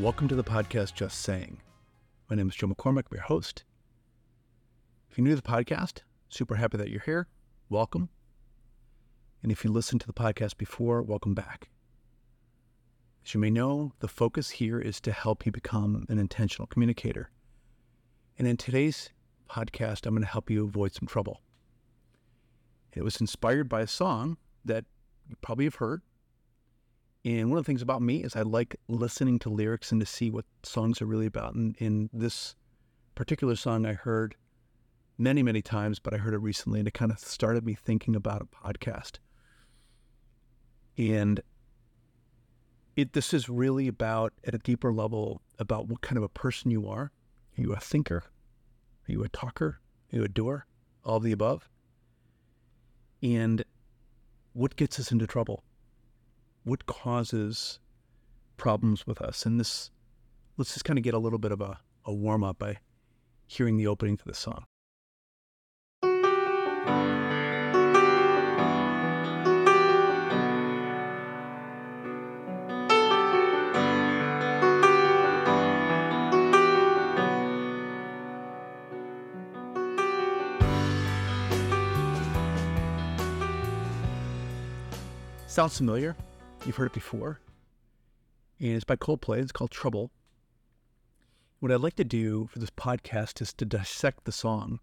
Welcome to the podcast Just Saying. My name is Joe McCormack, your host. If you're new to the podcast, super happy that you're here. Welcome. And if you listened to the podcast before, welcome back. As you may know, the focus here is to help you become an intentional communicator. And in today's podcast, I'm going to help you avoid some trouble. It was inspired by a song that you probably have heard. And one of the things about me is I like listening to lyrics and to see what songs are really about. And in this particular song, I heard many, many times, but I heard it recently and it kind of started me thinking about a podcast. And it this is really about at a deeper level about what kind of a person you are. Are you a thinker? Are you a talker? Are you a doer? All of the above. And what gets us into trouble? What causes problems with us? And this let's just kind of get a little bit of a, a warm up by hearing the opening to the song. Sounds familiar. You've heard it before. And it's by Coldplay. It's called Trouble. What I'd like to do for this podcast is to dissect the song,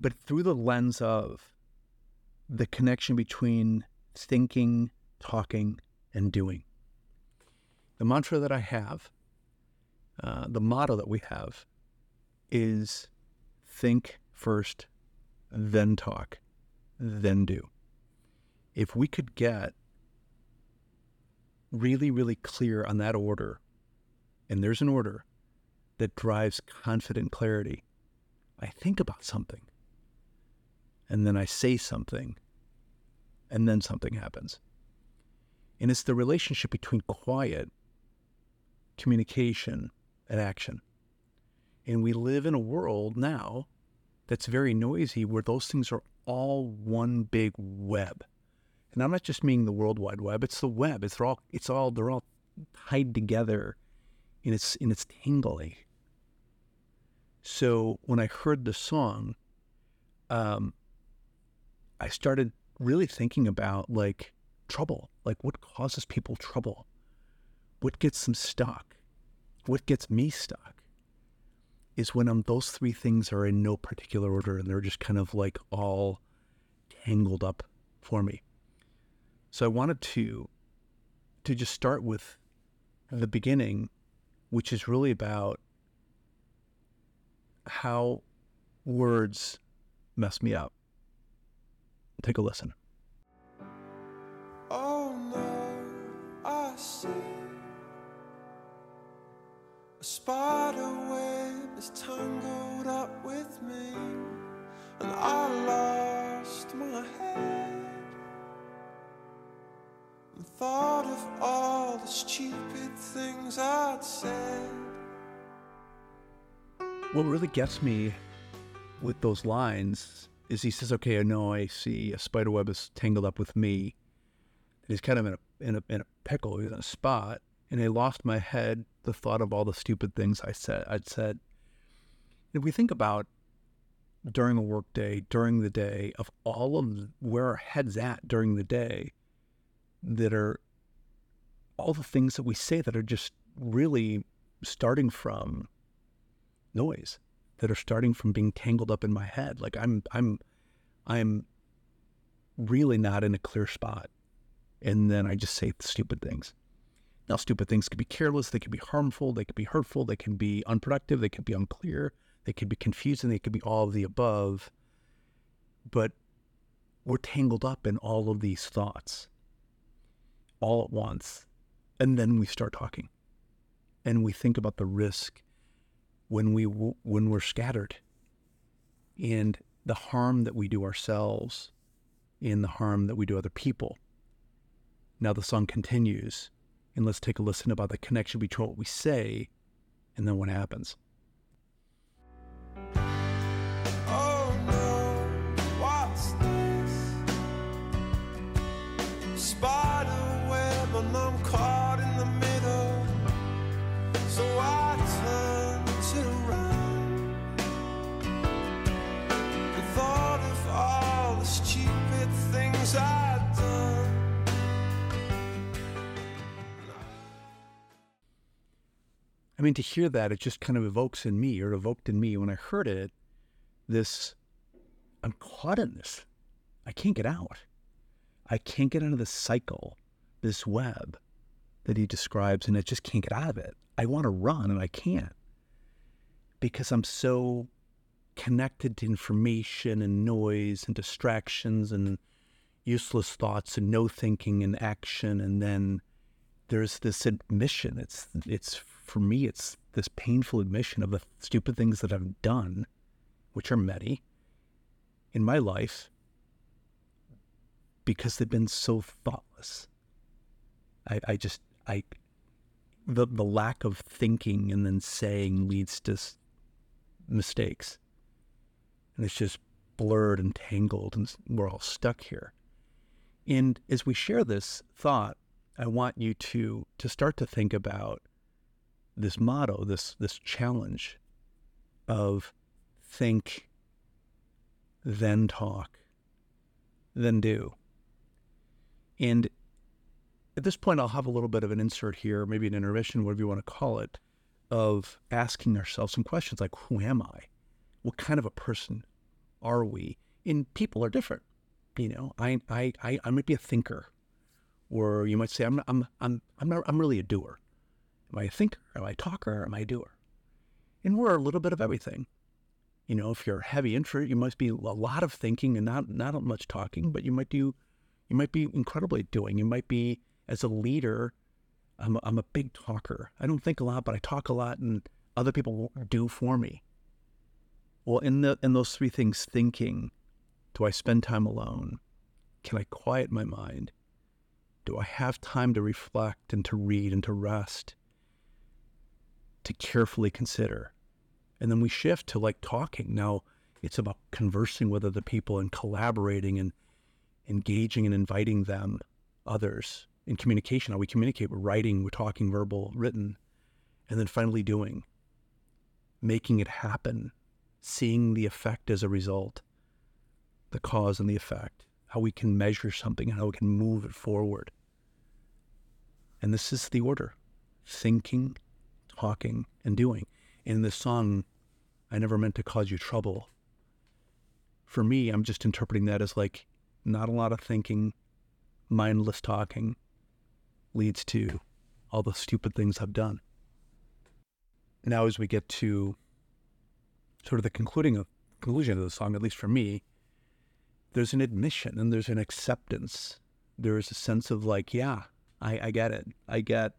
but through the lens of the connection between thinking, talking, and doing. The mantra that I have, uh, the motto that we have, is think first, then talk, then do if we could get really, really clear on that order, and there's an order that drives confident clarity, I think about something, and then I say something, and then something happens. And it's the relationship between quiet, communication, and action. And we live in a world now that's very noisy where those things are all one big web and I'm not just meaning the World Wide Web. It's the web. It's all. It's all. They're all tied together, in its in its tangly. So when I heard the song, um, I started really thinking about like trouble, like what causes people trouble, what gets them stuck, what gets me stuck, is when um, those three things are in no particular order and they're just kind of like all tangled up for me. So I wanted to to just start with the beginning, which is really about how words mess me up. Take a listen. Oh no, I see a spider web is tangled up What really gets me with those lines is he says, "Okay, I know I see a spider web is tangled up with me." And he's kind of in a in a in a pickle. He's in a spot, and I lost my head. The thought of all the stupid things I said. I'd said. If we think about during a workday, during the day, of all of where our heads at during the day, that are all the things that we say that are just really starting from noise that are starting from being tangled up in my head like i'm i'm i'm really not in a clear spot and then i just say stupid things now stupid things can be careless they can be harmful they can be hurtful they can be unproductive they can be unclear they can be confusing they can be all of the above but we're tangled up in all of these thoughts all at once. And then we start talking. And we think about the risk when we when we're scattered and the harm that we do ourselves and the harm that we do other people. Now the song continues, and let's take a listen about the connection between what we say and then what happens. Mean, to hear that, it just kind of evokes in me, or evoked in me when I heard it, this I'm caught in this. I can't get out. I can't get out of this cycle, this web that he describes, and I just can't get out of it. I want to run and I can't because I'm so connected to information and noise and distractions and useless thoughts and no thinking and action and then there's this admission it's it's for me it's this painful admission of the stupid things that I've done which are many in my life because they've been so thoughtless I, I just I the the lack of thinking and then saying leads to mistakes and it's just blurred and tangled, and we're all stuck here. And as we share this thought, I want you to to start to think about this motto, this this challenge of think, then talk, then do. And at this point, I'll have a little bit of an insert here, maybe an intermission, whatever you want to call it, of asking ourselves some questions like, who am I? what kind of a person are we? And people are different. You know, I, I, I, I might be a thinker, or you might say I'm, I'm, I'm, I'm not, I'm really a doer. Am I a thinker? Am I a talker? Am I a doer? And we're a little bit of everything. You know, if you're a heavy introvert, you must be a lot of thinking and not, not much talking, but you might do, you might be incredibly doing. You might be as a leader. I'm a, I'm a big talker. I don't think a lot, but I talk a lot, and other people do for me. Well, in the in those three things, thinking, do I spend time alone? Can I quiet my mind? Do I have time to reflect and to read and to rest? To carefully consider. And then we shift to like talking. Now it's about conversing with other people and collaborating and engaging and inviting them, others, in communication. How we communicate, we're writing, we're talking, verbal, written, and then finally doing, making it happen, seeing the effect as a result, the cause and the effect, how we can measure something and how we can move it forward. And this is the order thinking, talking, and doing. In this song, I never meant to cause you trouble. For me, I'm just interpreting that as like not a lot of thinking, mindless talking leads to all the stupid things I've done. Now, as we get to sort of the concluding of conclusion of the song, at least for me, there's an admission and there's an acceptance. There's a sense of like, yeah, I, I get it. I get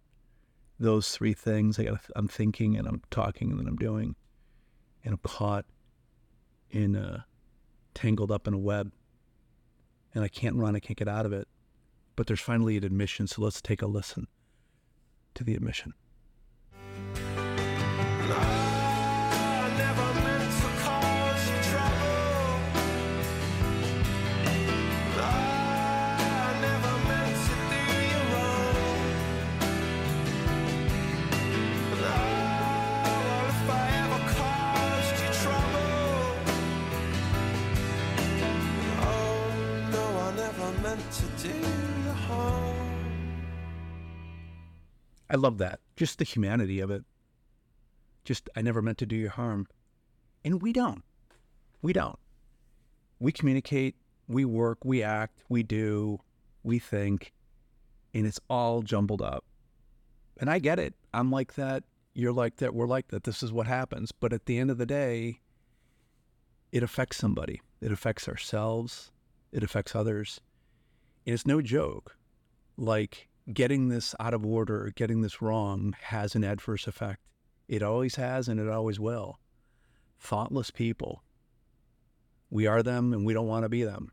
those three things. I got I'm thinking and I'm talking and then I'm doing, and I'm caught in a tangled up in a web, and I can't run. I can't get out of it. But there's finally an admission. So let's take a listen to the admission. I love that. Just the humanity of it. Just, I never meant to do you harm. And we don't. We don't. We communicate, we work, we act, we do, we think, and it's all jumbled up. And I get it. I'm like that. You're like that. We're like that. This is what happens. But at the end of the day, it affects somebody. It affects ourselves. It affects others. And it's no joke. Like, getting this out of order, getting this wrong has an adverse effect. It always has and it always will. Thoughtless people. We are them and we don't want to be them.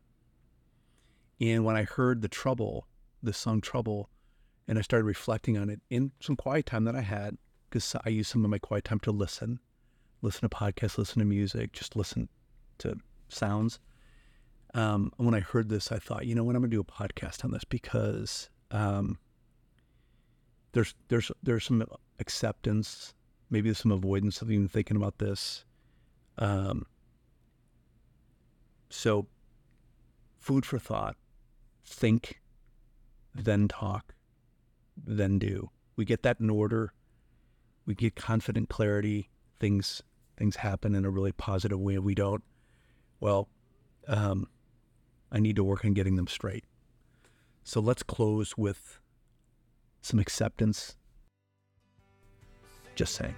And when I heard the trouble, the song Trouble, and I started reflecting on it in some quiet time that I had, because I use some of my quiet time to listen, listen to podcasts, listen to music, just listen to sounds. Um, when I heard this, I thought, you know what, I'm going to do a podcast on this because um, there's there's there's some acceptance, maybe there's some avoidance of even thinking about this. Um, so, food for thought. Think, then talk, then do. We get that in order. we get confident clarity. Things things happen in a really positive way. We don't. Well, um, I need to work on getting them straight. So let's close with some acceptance. Just saying.